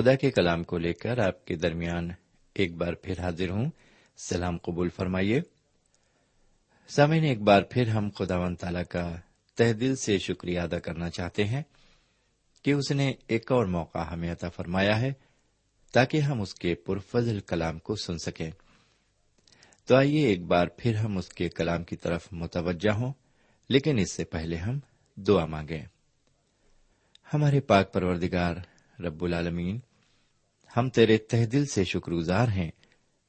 خدا کے کلام کو لے کر آپ کے درمیان ایک بار پھر حاضر ہوں۔ سلام قبول فرمائیے۔ سامعین، ایک بار پھر ہم خدا و تعالی کا تہ دل سے شکریہ ادا کرنا چاہتے ہیں کہ اس نے ایک اور موقع ہمیں عطا فرمایا ہے تاکہ ہم اس کے پرفضل کلام کو سن سکیں۔ تو آئیے ایک بار پھر ہم اس کے کلام کی طرف متوجہ ہوں، لیکن اس سے پہلے ہم دعا مانگیں۔ ہمارے پاک پروردگار رب العالمین ہم تیرے تہ دل سے شکر گزار ہیں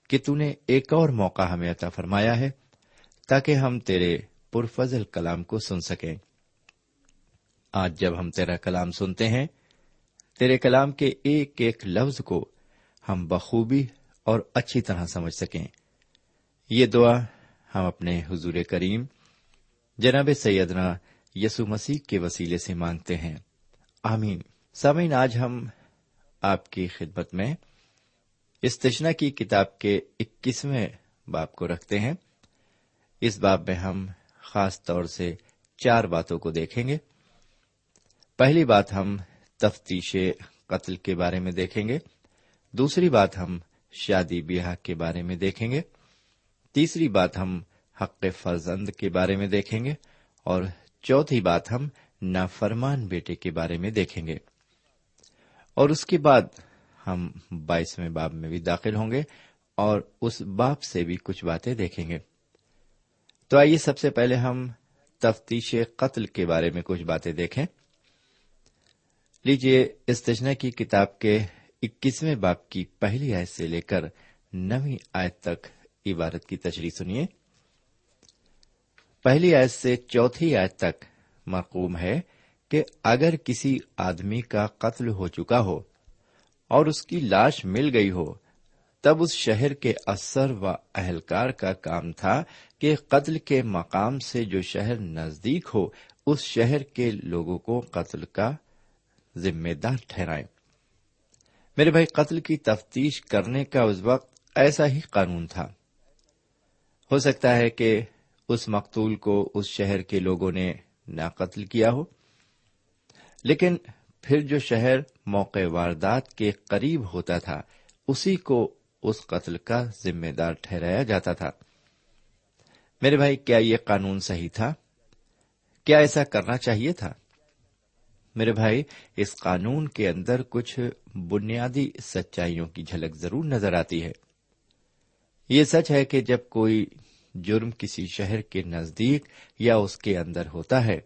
کہ تو نے ایک اور موقع ہمیں عطا فرمایا ہے تاکہ ہم تیرے پرفضل کلام کو سن سکیں۔ آج جب ہم تیرا کلام سنتے ہیں، تیرے کلام کے ایک ایک لفظ کو ہم بخوبی اور اچھی طرح سمجھ سکیں۔ یہ دعا ہم اپنے حضور کریم، جناب سیدنا یسو مسیح کے وسیلے سے مانگتے ہیں۔ آمین۔ سامعین، آج ہم آپ کی خدمت میں استشنا کی کتاب کے اکیسویں باپ کو رکھتے ہیں۔ اس باب میں ہم خاص طور سے چار باتوں کو دیکھیں گے۔ پہلی بات ہم تفتیش قتل کے بارے میں دیکھیں گے۔ دوسری بات ہم شادی بیاہ کے بارے میں دیکھیں گے۔ تیسری بات ہم حق فرزند کے بارے میں دیکھیں گے۔ اور چوتھی بات ہم نافرمان بیٹے کے بارے میں دیکھیں گے۔ اور اس کے بعد ہم بائیسویں باب میں بھی داخل ہوں گے اور اس باپ سے بھی کچھ باتیں دیکھیں گے۔ تو آئیے سب سے پہلے ہم تفتیش قتل کے بارے میں کچھ باتیں دیکھیں۔ لیجیے استجنا کی کتاب کے اکیسویں باپ کی پہلی آیت سے لے کر نویں آیت تک عبارت کی تشریح سنیے۔ پہلی آیت سے چوتھی آیت تک مقوم ہے۔ کہ اگر کسی آدمی کا قتل ہو چکا ہو اور اس کی لاش مل گئی ہو، تب اس شہر کے اثر و اہلکار کا کام تھا کہ قتل کے مقام سے جو شہر نزدیک ہو، اس شہر کے لوگوں کو قتل کا ذمہ دار ٹھہرائیں۔ میرے بھائی، قتل کی تفتیش کرنے کا اس وقت ایسا ہی قانون تھا۔ ہو سکتا ہے کہ اس مقتول کو اس شہر کے لوگوں نے نہ قتل کیا ہو لیکن پھر جو شہر موقع واردات کے قریب ہوتا تھا، اسی کو اس قتل کا ذمہ دار ٹھہرایا جاتا تھا۔ میرے بھائی، کیا یہ قانون صحیح تھا؟ کیا ایسا کرنا چاہیے تھا؟ میرے بھائی، اس قانون کے اندر کچھ بنیادی سچائیوں کی جھلک ضرور نظر آتی ہے۔ یہ سچ ہے کہ جب کوئی جرم کسی شہر کے نزدیک یا اس کے اندر ہوتا ہے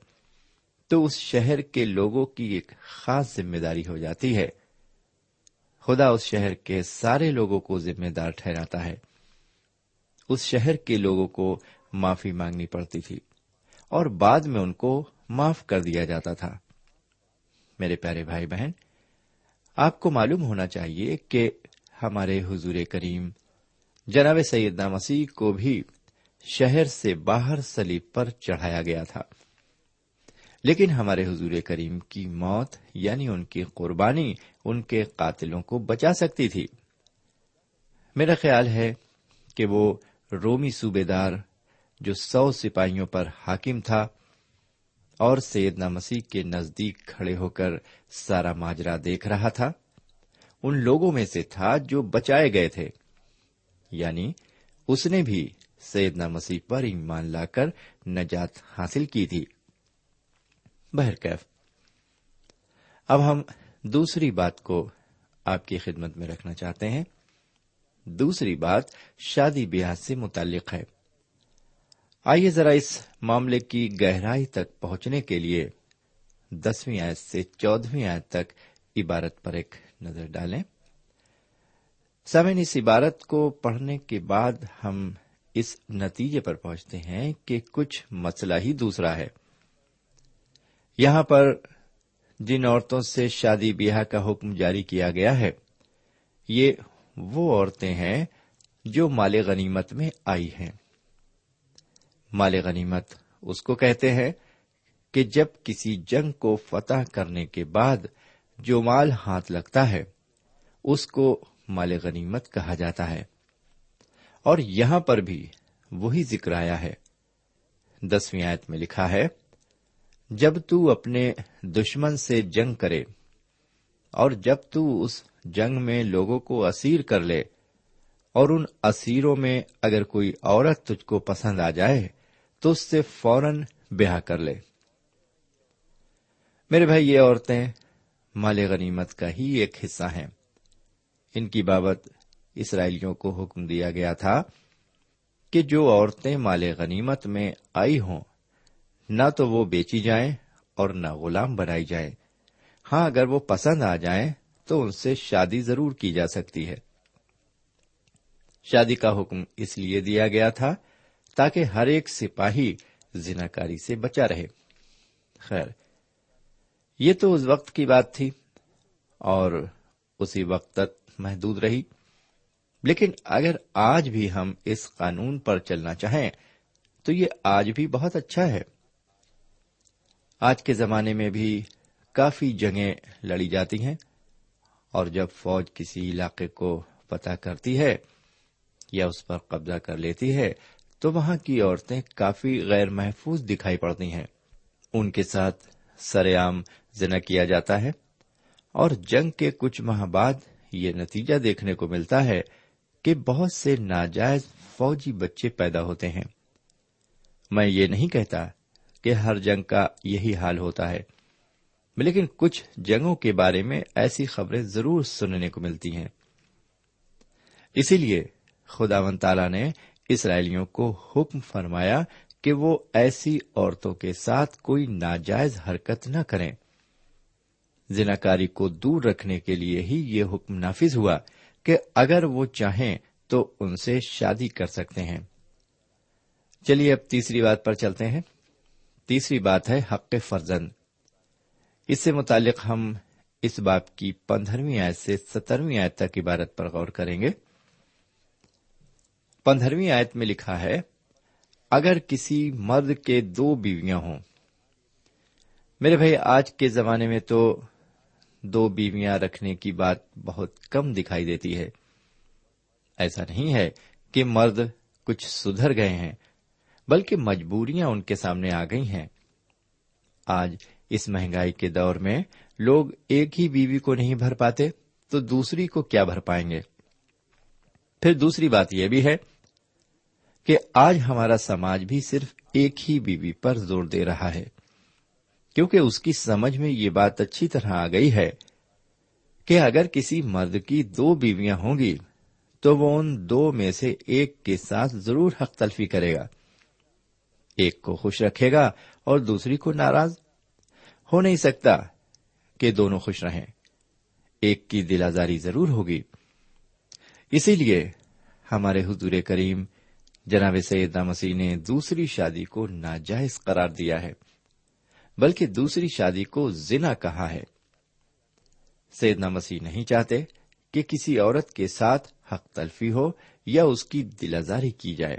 تو اس شہر کے لوگوں کی ایک خاص ذمہ داری ہو جاتی ہے۔ خدا اس شہر کے سارے لوگوں کو ذمہ دار ٹھہراتا ہے۔ اس شہر کے لوگوں کو معافی مانگنی پڑتی تھی اور بعد میں ان کو معاف کر دیا جاتا تھا۔ میرے پیارے بھائی بہن، آپ کو معلوم ہونا چاہیے کہ ہمارے حضور کریم جناب سیدنا مسیح کو بھی شہر سے باہر سلیب پر چڑھایا گیا تھا۔ لیکن ہمارے حضور کریم کی موت یعنی ان کی قربانی ان کے قاتلوں کو بچا سکتی تھی۔ میرا خیال ہے کہ وہ رومی صوبے دار جو سو سپاہیوں پر حاکم تھا اور سیدنا مسیح کے نزدیک کھڑے ہو کر سارا ماجرا دیکھ رہا تھا، ان لوگوں میں سے تھا جو بچائے گئے تھے۔ یعنی اس نے بھی سیدنا مسیح پر ایمان لا کر نجات حاصل کی تھی۔ بہرکیف۔ اب ہم دوسری بات کو آپ کی خدمت میں رکھنا چاہتے ہیں۔ دوسری بات شادی بیاہ سے متعلق ہے۔ آئیے ذرا اس معاملے کی گہرائی تک پہنچنے کے لیے دسویں آیت سے چودہویں آیت تک عبارت پر ایک نظر ڈالیں۔ سمن اس عبارت کو پڑھنے کے بعد ہم اس نتیجے پر پہنچتے ہیں کہ کچھ مسئلہ ہی دوسرا ہے۔ یہاں پر جن عورتوں سے شادی بیاہ کا حکم جاری کیا گیا ہے، یہ وہ عورتیں ہیں جو مال غنیمت میں آئی ہیں۔ مال غنیمت اس کو کہتے ہیں کہ جب کسی جنگ کو فتح کرنے کے بعد جو مال ہاتھ لگتا ہے، اس کو مال غنیمت کہا جاتا ہے۔ اور یہاں پر بھی وہی ذکر آیا ہے۔ دسویں آیت میں لکھا ہے جب تو اپنے دشمن سے جنگ کرے اور جب تو اس جنگ میں لوگوں کو اسیر کر لے اور ان اسیروں میں اگر کوئی عورت تجھ کو پسند آ جائے تو اس سے فوراً بیاہ کر لے۔ میرے بھائی، یہ عورتیں مال غنیمت کا ہی ایک حصہ ہیں۔ ان کی بابت اسرائیلیوں کو حکم دیا گیا تھا کہ جو عورتیں مال غنیمت میں آئی ہوں نہ تو وہ بیچی جائیں اور نہ غلام بنائی جائیں ہاں اگر وہ پسند آ جائیں تو ان سے شادی ضرور کی جا سکتی ہے۔ شادی کا حکم اس لیے دیا گیا تھا تاکہ ہر ایک سپاہی زناکاری سے بچا رہے۔ خیر، یہ تو اس وقت کی بات تھی اور اسی وقت تک محدود رہی۔ لیکن اگر آج بھی ہم اس قانون پر چلنا چاہیں تو یہ آج بھی بہت اچھا ہے۔ آج کے زمانے میں بھی کافی جگہیں لڑی جاتی ہیں اور جب فوج کسی علاقے کو پتہ کرتی ہے یا اس پر قبضہ کر لیتی ہے، تو وہاں کی عورتیں کافی غیر محفوظ دکھائی پڑتی ہیں۔ ان کے ساتھ سر عام زنا کیا جاتا ہے اور جنگ کے کچھ ماہ بعد یہ نتیجہ دیکھنے کو ملتا ہے کہ بہت سے ناجائز فوجی بچے پیدا ہوتے ہیں۔ میں یہ نہیں کہتا کہ ہر جنگ کا یہی حال ہوتا ہے۔ لیکن کچھ جنگوں کے بارے میں ایسی خبریں ضرور سننے کو ملتی ہیں۔ اسی لیے خدا و تعالی نے اسرائیلیوں کو حکم فرمایا کہ وہ ایسی عورتوں کے ساتھ کوئی ناجائز حرکت نہ کریں۔ زناکاری کو دور رکھنے کے لیے ہی یہ حکم نافذ ہوا کہ اگر وہ چاہیں تو ان سے شادی کر سکتے ہیں۔ چلیے اب تیسری بات پر چلتے ہیں۔ تیسری بات ہے حق فرزند۔ اس سے متعلق ہم اس باپ کی پندرہویں آیت سے سترویں آیت تک عبارت پر غور کریں گے۔ پندرہویں آیت میں لکھا ہے، اگر کسی مرد کے دو بیویاں ہوں۔ میرے بھائی، آج کے زمانے میں تو دو بیویاں رکھنے کی بات بہت کم دکھائی دیتی ہے۔ ایسا نہیں ہے کہ مرد کچھ سدھر گئے ہیں۔ بلکہ مجبوریاں ان کے سامنے آ گئی ہیں۔ آج اس مہنگائی کے دور میں لوگ ایک ہی بیوی کو نہیں بھر پاتے، تو دوسری کو کیا بھر پائیں گے؟ پھر دوسری بات یہ بھی ہے کہ آج ہمارا سماج بھی صرف ایک ہی بیوی پر زور دے رہا ہے۔ کیونکہ اس کی سمجھ میں یہ بات اچھی طرح آ گئی ہے کہ اگر کسی مرد کی دو بیویاں ہوں گی، تو وہ ان دو میں سے ایک کے ساتھ ضرور حق تلفی کرے گا۔ ایک کو خوش رکھے گا اور دوسری کو ناراض۔ ہو نہیں سکتا کہ دونوں خوش رہیں۔ ایک کی دل آزاری ضرور ہوگی۔ اسی لیے ہمارے حضور کریم جناب سیدہ مسیح نے دوسری شادی کو ناجائز قرار دیا ہے، بلکہ دوسری شادی کو زنا کہا ہے۔ سیدنا مسیح نہیں چاہتے کہ کسی عورت کے ساتھ حق تلفی ہو یا اس کی دل آزاری کی جائے۔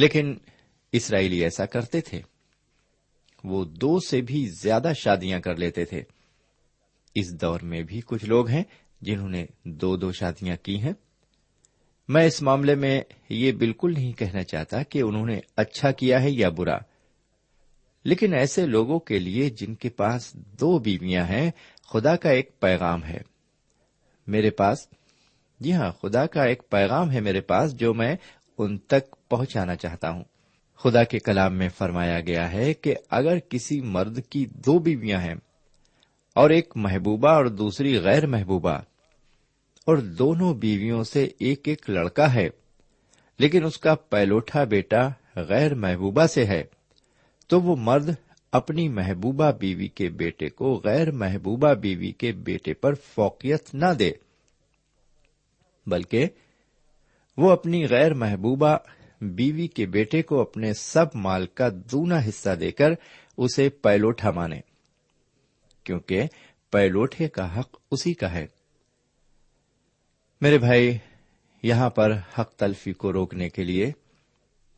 لیکن اسرائیلی ایسا کرتے تھے۔ وہ دو سے بھی زیادہ شادیاں کر لیتے تھے۔ اس دور میں بھی کچھ لوگ ہیں جنہوں نے دو دو شادیاں کی ہیں۔ میں اس معاملے میں یہ بالکل نہیں کہنا چاہتا کہ انہوں نے اچھا کیا ہے یا برا۔ لیکن ایسے لوگوں کے لیے جن کے پاس دو بیویاں ہیں، خدا کا ایک پیغام ہے۔ میرے پاس جی ہاں خدا کا ایک پیغام ہے میرے پاس جو میں ان تک پہنچانا چاہتا ہوں۔ خدا کے کلام میں فرمایا گیا ہے کہ اگر کسی مرد کی دو بیویاں ہیں اور ایک محبوبہ اور دوسری غیر محبوبہ، اور دونوں بیویوں سے ایک ایک لڑکا ہے، لیکن اس کا پہلوٹا بیٹا غیر محبوبہ سے ہے، تو وہ مرد اپنی محبوبہ بیوی کے بیٹے کو غیر محبوبہ بیوی کے بیٹے پر فوقیت نہ دے، بلکہ وہ اپنی غیر محبوبہ بیوی کے بیٹے کو اپنے سب مال کا دونا حصہ دے کر اسے پیلوٹا مانے، کیونکہ پیلوٹے کا حق اسی کا ہے۔ میرے بھائی، یہاں پر حق تلفی کو روکنے کے لیے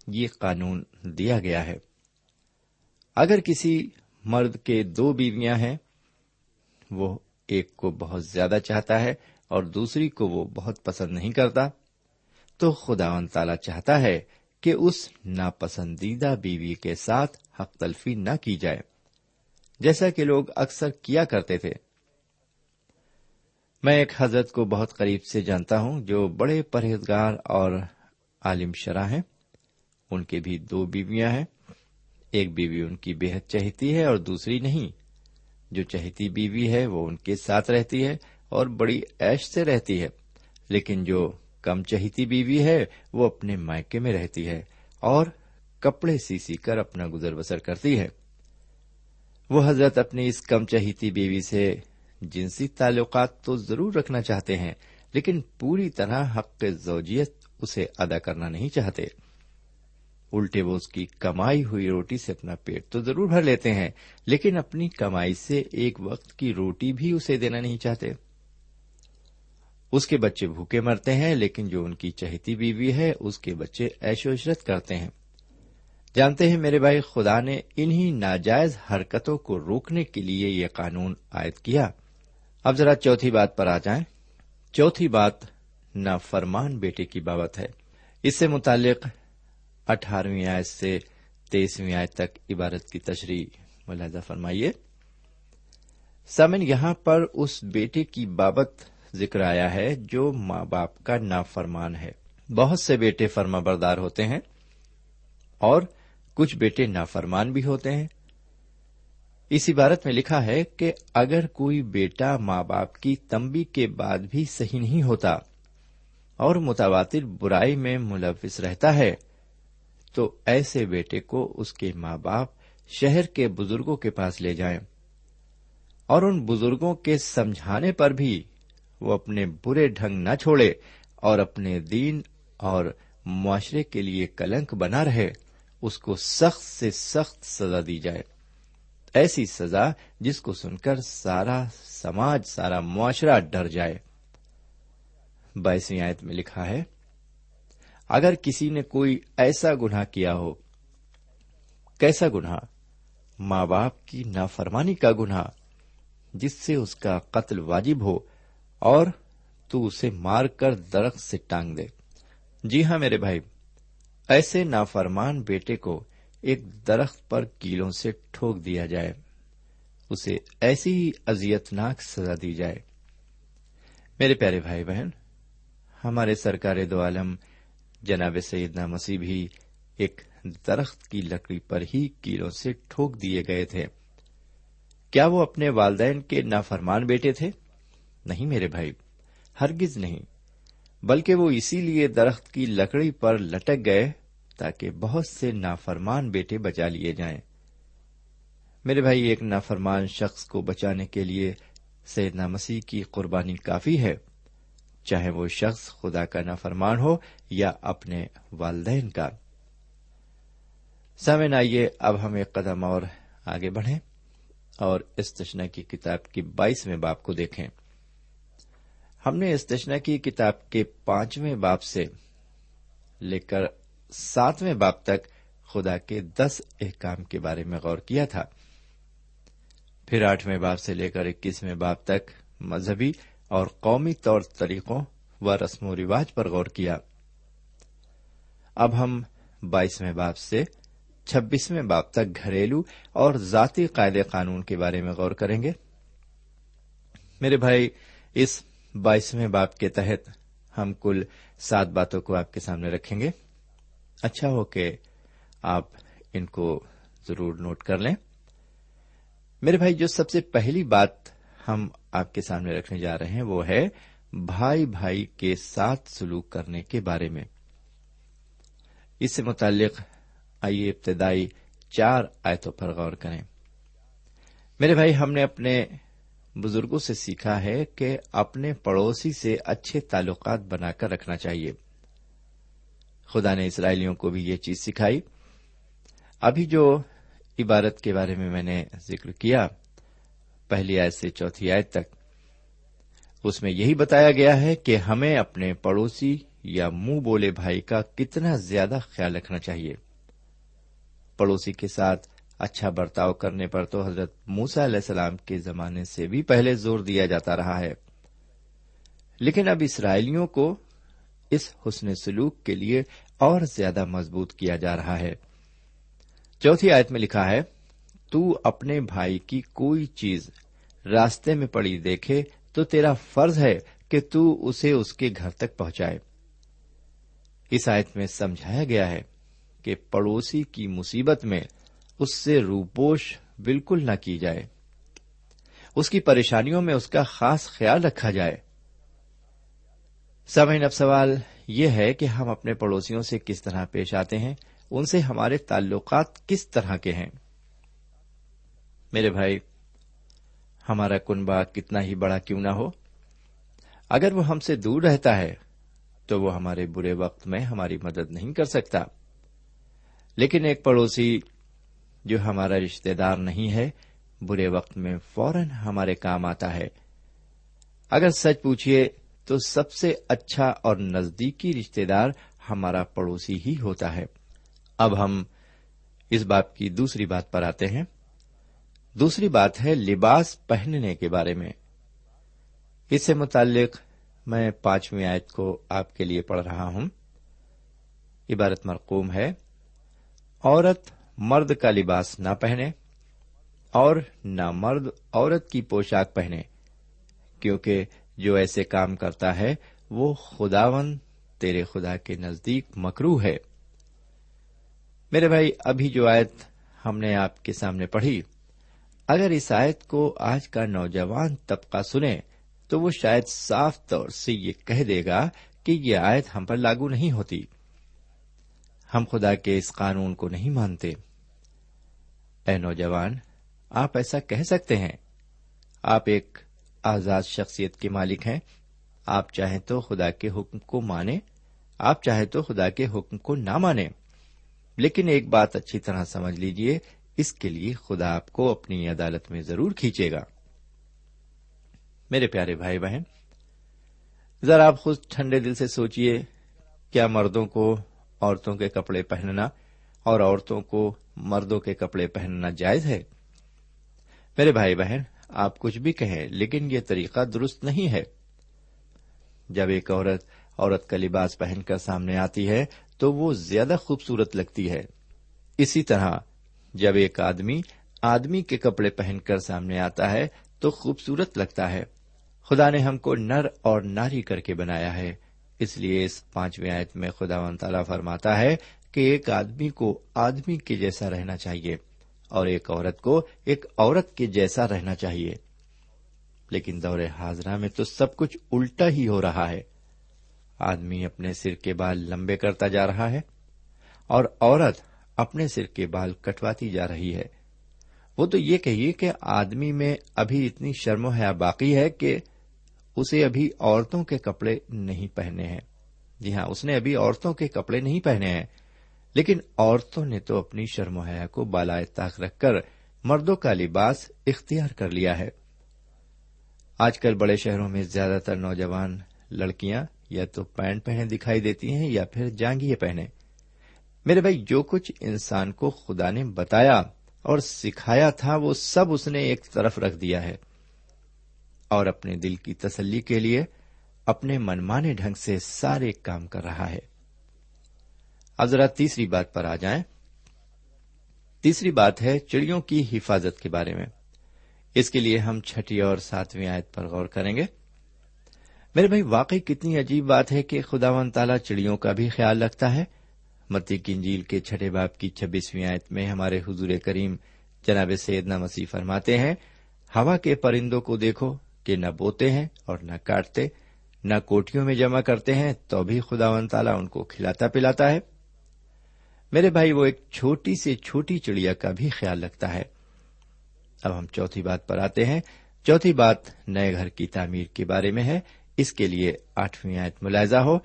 یہ قانون دیا گیا ہے۔ اگر کسی مرد کے دو بیویاں ہیں، وہ ایک کو بہت زیادہ چاہتا ہے اور دوسری کو وہ بہت پسند نہیں کرتا تو خدا و تعالی چاہتا ہے کہ اس ناپسندیدہ بیوی کے ساتھ حق تلفی نہ کی جائے، جیسا کہ لوگ اکثر کیا کرتے تھے۔ میں ایک حضرت کو بہت قریب سے جانتا ہوں جو بڑے پرہیزگار اور عالم شرح ہیں۔ ان کے بھی دو بیویاں ہیں۔ ایک بیوی ان کی بےحد چہتی ہے اور دوسری نہیں۔ جو چہتی بیوی ہے وہ ان کے ساتھ رہتی ہے اور بڑی ایش سے رہتی ہے، لیکن جو کم چہتی بیوی ہے، وہ اپنے مائکے میں رہتی ہے اور کپڑے سی سی کر اپنا گزر بسر کرتی ہے۔ وہ حضرت اپنی اس کم چہیتی بیوی سے جنسی تعلقات تو ضرور رکھنا چاہتے ہیں، لیکن پوری طرح حق زوجیت اسے ادا کرنا نہیں چاہتے۔ الٹے وہ اس کی کمائی ہوئی روٹی سے اپنا پیٹ تو ضرور بھر لیتے ہیں، لیکن اپنی کمائی سے ایک وقت کی روٹی بھی اسے دینا نہیں چاہتے۔ اس کے بچے بھوکے مرتے ہیں، لیکن جو ان کی چہتی بیوی ہے، اس کے بچے ایش و عشرت کرتے ہیں۔ جانتے ہیں میرے بھائی، خدا نے انہی ناجائز حرکتوں کو روکنے کے لیے یہ قانون عائد کیا۔ اب ذرا چوتھی بات پر آ جائیں۔ چوتھی بات نا فرمان بیٹے کی بابت ہے۔ اس سے متعلق اٹھارہویں آیت سے تیسویں آیت تک عبارت کی تشریح ملاحظہ فرمائیے۔ سمن یہاں پر اس بیٹے کی بابت ذکر آیا ہے جو ماں باپ کا نافرمان ہے۔ بہت سے بیٹے فرما بردار ہوتے ہیں اور کچھ بیٹے نافرمان بھی ہوتے ہیں۔ اس عبارت میں لکھا ہے کہ اگر کوئی بیٹا ماں باپ کی تمبی کے بعد بھی صحیح نہیں ہوتا اور متواتر برائی میں ملوث رہتا ہے، تو ایسے بیٹے کو اس کے ماں باپ شہر کے بزرگوں کے پاس لے جائیں اور ان بزرگوں کے سمجھانے پر بھی وہ اپنے برے ڈھنگ نہ چھوڑے اور اپنے دین اور معاشرے کے لیے کلنک بنا رہے، اس کو سخت سے سخت سزا دی جائے۔ ایسی سزا جس کو سن کر سارا سماج، سارا معاشرہ ڈر جائے۔ بائیسویں آیت میں لکھا ہے، اگر کسی نے کوئی ایسا گناہ کیا ہو، کیسا گناہ؟ ماں باپ کی نافرمانی کا گناہ، جس سے اس کا قتل واجب ہو اور تو اسے مار کر درخت سے ٹانگ دے۔ جی ہاں میرے بھائی، ایسے نافرمان بیٹے کو ایک درخت پر کیلوں سے ٹھوک دیا جائے۔ اسے ایسی ہی ازیت ناک سزا دی جائے۔ میرے پیارے بھائی بہن، ہمارے سرکار دو عالم جناب سیدنا مسیح بھی ایک درخت کی لکڑی پر ہی کیلوں سے ٹھوک دیے گئے تھے۔ کیا وہ اپنے والدین کے نافرمان بیٹے تھے؟ نہیں میرے بھائی، ہرگز نہیں۔ بلکہ وہ اسی لیے درخت کی لکڑی پر لٹک گئے تاکہ بہت سے نافرمان بیٹے بچا لیے جائیں۔ میرے بھائی، ایک نافرمان شخص کو بچانے کے لیے سیدنا مسیح کی قربانی کافی ہے۔ چاہے وہ شخص خدا کا نافرمان ہو یا اپنے والدین کا۔ سمن آئیے اب ہم ایک قدم اور آگے بڑھیں اور استشنا کی کتاب کی بائیسویں باپ کو دیکھیں۔ ہم نے استشنا کی کتاب کے پانچویں باپ سے لے کر ساتویں باپ تک خدا کے دس احکام کے بارے میں غور کیا تھا۔ پھر آٹھویں باپ سے لے کر اکیسویں باپ تک مذہبی اور قومی طور طریقوں و رسم و رواج پر غور کیا۔ اب ہم بائیسویں باپ سے چھبیسویں باپ تک گھریلو اور ذاتی قاعدے قانون کے بارے میں غور کریں گے۔ میرے بھائی، اس بائیسویں باپ کے تحت ہم کل سات باتوں کو آپ کے سامنے رکھیں گے۔ اچھا ہو کہ آپ ان کو ضرور نوٹ کر لیں۔ میرے بھائی، جو سب سے پہلی بات ہم آپ کے سامنے رکھنے جا رہے ہیں وہ ہے بھائی بھائی کے ساتھ سلوک کرنے کے بارے میں۔ اس سے متعلق آئیے ابتدائی چار آیتوں پر غور کریں۔ میرے بھائی، ہم نے اپنے بزرگوں سے سیکھا ہے کہ اپنے پڑوسی سے اچھے تعلقات بنا کر رکھنا چاہیے۔ خدا نے اسرائیلیوں کو بھی یہ چیز سکھائی۔ ابھی جو عبارت کے بارے میں میں نے ذکر کیا، پہلی آیت سے چوتھی آیت تک، اس میں یہی بتایا گیا ہے کہ ہمیں اپنے پڑوسی یا منہ بولے بھائی کا کتنا زیادہ خیال رکھنا چاہیے۔ پڑوسی کے ساتھ اچھا برتاؤ کرنے پر تو حضرت موسا علیہ السلام کے زمانے سے بھی پہلے زور دیا جاتا رہا ہے۔ لیکن اب اسرائیلیوں کو اس حسن سلوک کے لیے اور زیادہ مضبوط کیا جا رہا ہے۔ چوتھی آیت میں لکھا ہے، تو اپنے بھائی کی کوئی چیز راستے میں پڑی دیکھے تو تیرا فرض ہے کہ تو اسے اس کے گھر تک پہنچائے۔ اس آیت میں سمجھایا گیا ہے کہ پڑوسی کی مصیبت میں اس سے روپوش بالکل نہ کی جائے۔ اس کی پریشانیوں میں اس کا خاص خیال رکھا جائے۔ سمے اب سوال یہ ہے کہ ہم اپنے پڑوسیوں سے کس طرح پیش آتے ہیں؟ ان سے ہمارے تعلقات کس طرح کے ہیں؟ میرے بھائی، ہمارا کنبا کتنا ہی بڑا کیوں نہ ہو۔ اگر وہ ہم سے دور رہتا ہے، تو وہ ہمارے برے وقت میں ہماری مدد نہیں کر سکتا۔ لیکن ایک پڑوسی جو ہمارا رشتے دار نہیں ہے، برے وقت میں فوراً ہمارے کام آتا ہے۔ اگر سچ پوچھیے تو سب سے اچھا اور نزدیکی رشتے دار ہمارا پڑوسی ہی ہوتا ہے۔ اب ہم اس بات کی دوسری بات پر آتے ہیں۔ دوسری بات ہے لباس پہننے کے بارے میں۔ اس سے متعلق میں پانچویں آیت کو آپ کے لیے پڑھ رہا ہوں۔ عبارت مرقوم ہے۔ عورت مرد کا لباس نہ پہنے اور نہ مرد عورت کی پوشاک پہنے، کیونکہ جو ایسے کام کرتا ہے، وہ خداون تیرے خدا کے نزدیک مکرو ہے۔ میرے بھائی، ابھی جو آیت ہم نے آپ کے سامنے پڑھی، اگر اس آیت کو آج کا نوجوان طبقہ سنے، تو وہ شاید صاف طور سے یہ کہہ دے گا کہ یہ آیت ہم پر لاگو نہیں ہوتی۔ ہم خدا کے اس قانون کو نہیں مانتے۔ اے نوجوان، آپ ایسا کہہ سکتے ہیں۔ آپ ایک آزاد شخصیت کے مالک ہیں۔ آپ چاہیں تو خدا کے حکم کو مانیں۔ آپ چاہیں تو خدا کے حکم کو نہ مانیں۔ لیکن ایک بات اچھی طرح سمجھ لیجیے اس کے لیے خدا آپ کو اپنی عدالت میں ضرور کھینچے گا۔ میرے پیارے بھائی بہن، ذرا آپ خود ٹھنڈے دل سے سوچیے کیا مردوں کو عورتوں کے کپڑے پہننا اور عورتوں کو مردوں کے کپڑے پہننا جائز ہے۔ میرے بھائی بہن، آپ کچھ بھی کہیں، لیکن یہ طریقہ درست نہیں ہے۔ جب ایک عورت عورت کا لباس پہن کر سامنے آتی ہے، تو وہ زیادہ خوبصورت لگتی ہے۔ اسی طرح، جب ایک آدمی آدمی کے کپڑے پہن کر سامنے آتا ہے، تو خوبصورت لگتا ہے۔ خدا نے ہم کو نر اور ناری کر کے بنایا ہے۔ اس لیے اس پانچویں آیت میں خدا و تعالیٰ فرماتا ہے کہ ایک آدمی کو آدمی کے جیسا رہنا چاہیے اور ایک عورت کو ایک عورت کے جیسا رہنا چاہیے۔ لیکن دور حاضرہ میں تو سب کچھ الٹا ہی ہو رہا ہے۔ آدمی اپنے سر کے بال لمبے کرتا جا رہا ہے اور عورت اپنے سر کے بال کٹواتی جا رہی ہے۔ وہ تو یہ کہیے کہ آدمی میں ابھی اتنی شرم و حیا باقی ہے کہ اسے ابھی عورتوں کے کپڑے نہیں پہنے ہیں۔ جی ہاں اس نے ابھی عورتوں کے کپڑے نہیں پہنے ہیں۔ لیکن عورتوں نے تو اپنی شرم و حیا کو بالائے طاق رکھ کر مردوں کا لباس اختیار کر لیا ہے۔ آج کل بڑے شہروں میں زیادہ تر نوجوان لڑکیاں یا تو پینٹ پہنے دکھائی دیتی ہیں یا پھر جانگیے پہنے۔ میرے بھائی، جو کچھ انسان کو خدا نے بتایا اور سکھایا تھا، وہ سب اس نے ایک طرف رکھ دیا ہے۔ اور اپنے دل کی تسلی کے لیے اپنے منمانے ڈھنگ سے سارے کام کر رہا ہے۔ اب ذرا تیسری بات پر آ جائیں۔ تیسری بات ہے چڑیوں کی حفاظت کے بارے میں۔ اس کے لیے ہم چھٹی اور ساتویں آیت پر غور کریں گے۔ میرے بھائی، واقعی کتنی عجیب بات ہے کہ خدا و تعالی چڑیوں کا بھی خیال رکھتا ہے۔ متی کی انجیل کے چھٹے باپ کی چھبیسویں آیت میں ہمارے حضور کریم جناب سیدنا مسیح فرماتے ہیں، ہوا کے پرندوں کو دیکھو کہ نہ بوتے ہیں اور نہ کاٹتے، نہ کوٹیوں میں جمع کرتے ہیں، تو بھی خدا ون تالا ان کو کھلاتا پلاتا ہے۔ میرے بھائی، وہ ایک چھوٹی سے چھوٹی چڑیا کا بھی خیال رکھتا ہے۔ اب ہم چوتھی بات پر آتے ہیں۔ چوتھی بات نئے گھر کی تعمیر کے بارے میں ہے۔ اس کے لیے آٹھویں آیت ملاحظہ ہو۔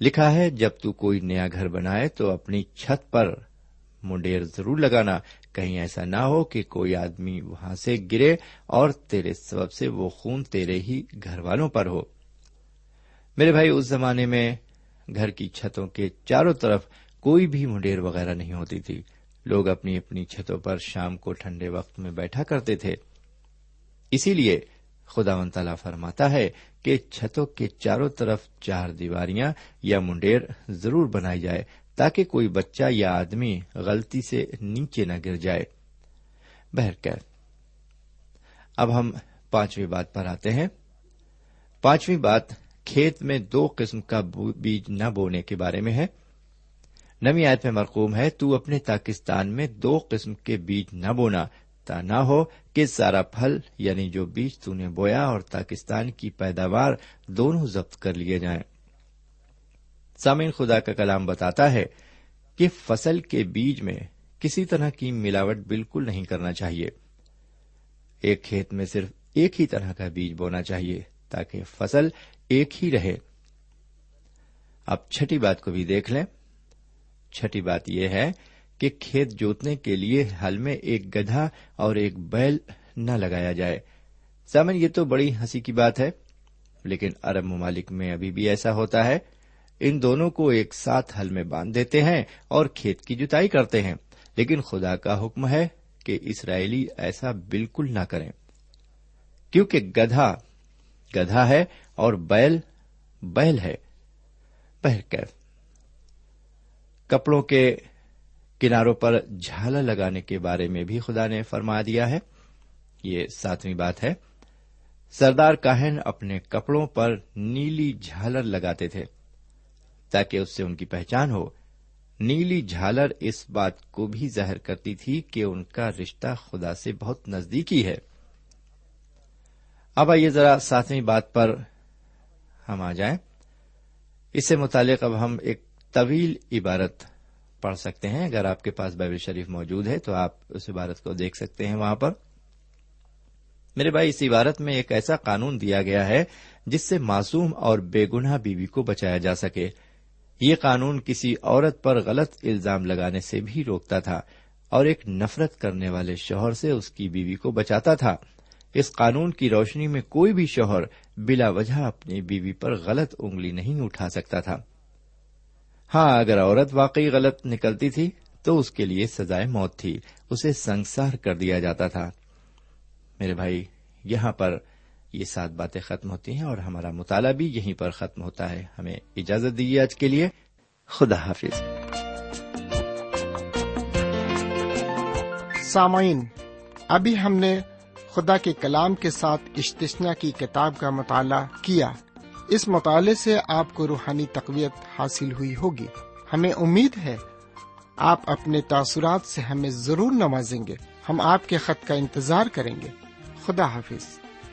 لکھا ہے، جب تو کوئی نیا گھر بنائے تو اپنی چھت پر منڈیر ضرور لگانا۔ کہیں ایسا نہ ہو کہ کوئی آدمی وہاں سے گرے اور تیرے سبب سے وہ خون تیرے ہی گھر والوں پر ہو۔ میرے بھائی، اس زمانے میں گھر کی چھتوں کے چاروں طرف کوئی بھی منڈیر وغیرہ نہیں ہوتی تھی۔ لوگ اپنی اپنی چھتوں پر شام کو ٹھنڈے وقت میں بیٹھا کرتے تھے۔ اسی لیے خدا و تعالیٰ فرماتا ہے کہ چھتوں کے چاروں طرف چار دیواریاں یا منڈیر ضرور بنائی جائے۔ تاکہ کوئی بچہ یا آدمی غلطی سے نیچے نہ گر جائے۔ بہرکیف اب ہم پانچویں بات پر آتے ہیں۔ پانچویں بات کھیت میں دو قسم کا بیج نہ بونے کے بارے میں ہے۔ نوی آیت میں مرقوم ہے، تو اپنے پاکستان میں دو قسم کے بیج نہ بونا، تا نہ ہو کہ سارا پھل یعنی جو بیج تو نے بویا اور پاکستان کی پیداوار دونوں ضبط کر لیے جائیں۔ سامعین، خدا کا کلام بتاتا ہے کہ فصل کے بیج میں کسی طرح کی ملاوٹ بالکل نہیں کرنا چاہیے۔ ایک کھیت میں صرف ایک ہی طرح کا بیج بونا چاہیے تاکہ فصل ایک ہی رہے۔ اب چھٹی بات کو بھی دیکھ لیں۔ چھٹی بات یہ ہے کہ کھیت جوتنے کے لیے ہل میں ایک گدھا اور ایک بیل نہ لگایا جائے۔ سامن یہ تو بڑی ہنسی کی بات ہے، لیکن عرب ممالک میں ابھی بھی ایسا ہوتا ہے۔ ان دونوں کو ایک ساتھ ہل میں باندھ دیتے ہیں اور کھیت کی جتائی کرتے ہیں۔ لیکن خدا کا حکم ہے کہ اسرائیلی ایسا بالکل نہ کریں۔ کیونکہ گدھا گدھا ہے اور بیل بیل ہے۔ کپڑوں کے کناروں پر جھالر لگانے کے بارے میں بھی خدا نے فرما دیا ہے۔ یہ ساتویں بات ہے۔ سردار کاہن اپنے کپڑوں پر نیلی جھالر لگاتے تھے۔ تاکہ اس سے ان کی پہچان ہو۔ نیلی جھالر اس بات کو بھی ظاہر کرتی تھی کہ ان کا رشتہ خدا سے بہت نزدیکی ہے۔ اب آئیے ذرا ساتویں بات پر ہم آ جائیں۔ اس سے متعلق اب ہم ایک طویل عبارت پڑھ سکتے ہیں۔ اگر آپ کے پاس بائبل شریف موجود ہے تو آپ اس عبارت کو دیکھ سکتے ہیں وہاں پر۔ میرے بھائی، اس عبارت میں ایک ایسا قانون دیا گیا ہے جس سے معصوم اور بے گناہ بیوی کو بچایا جا سکے۔ یہ قانون کسی عورت پر غلط الزام لگانے سے بھی روکتا تھا اور ایک نفرت کرنے والے شوہر سے اس کی بیوی کو بچاتا تھا۔ اس قانون کی روشنی میں کوئی بھی شوہر بلا وجہ اپنی بیوی پر غلط انگلی نہیں اٹھا سکتا تھا۔ ہاں اگر عورت واقعی غلط نکلتی تھی تو اس کے لیے سزائے موت تھی، اسے سنسار کر دیا جاتا تھا۔ میرے بھائی، یہاں پر یہ سات باتیں ختم ہوتی ہیں اور ہمارا مطالعہ بھی یہیں پر ختم ہوتا ہے۔ ہمیں اجازت دیجیے آج کے لیے۔ خدا حافظ۔ سامعین، ابھی ہم نے خدا کے کلام کے ساتھ اشتشنا کی کتاب کا مطالعہ کیا۔ اس مطالعے سے آپ کو روحانی تقویت حاصل ہوئی ہوگی۔ ہمیں امید ہے آپ اپنے تاثرات سے ہمیں ضرور نوازیں گے۔ ہم آپ کے خط کا انتظار کریں گے۔ خدا حافظ۔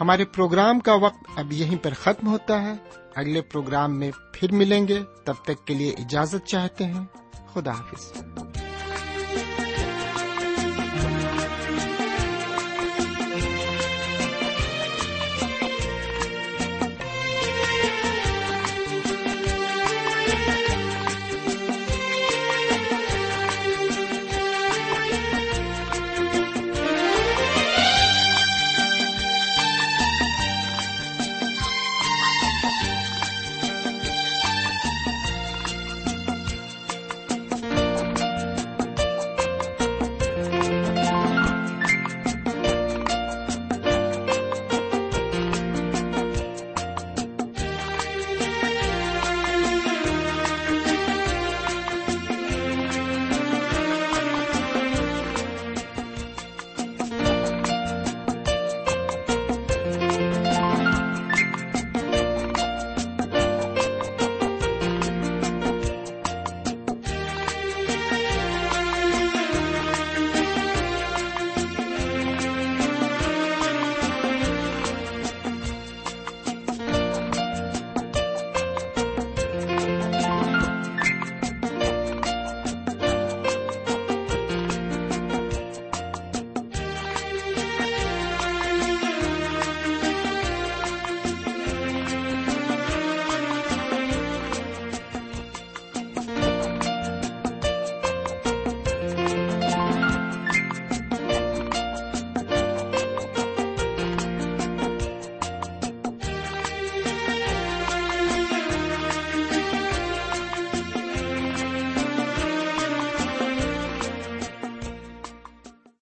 ہمارے پروگرام کا وقت اب یہیں پر ختم ہوتا ہے۔ اگلے پروگرام میں پھر ملیں گے۔ تب تک کے لیے اجازت چاہتے ہیں۔ خدا حافظ۔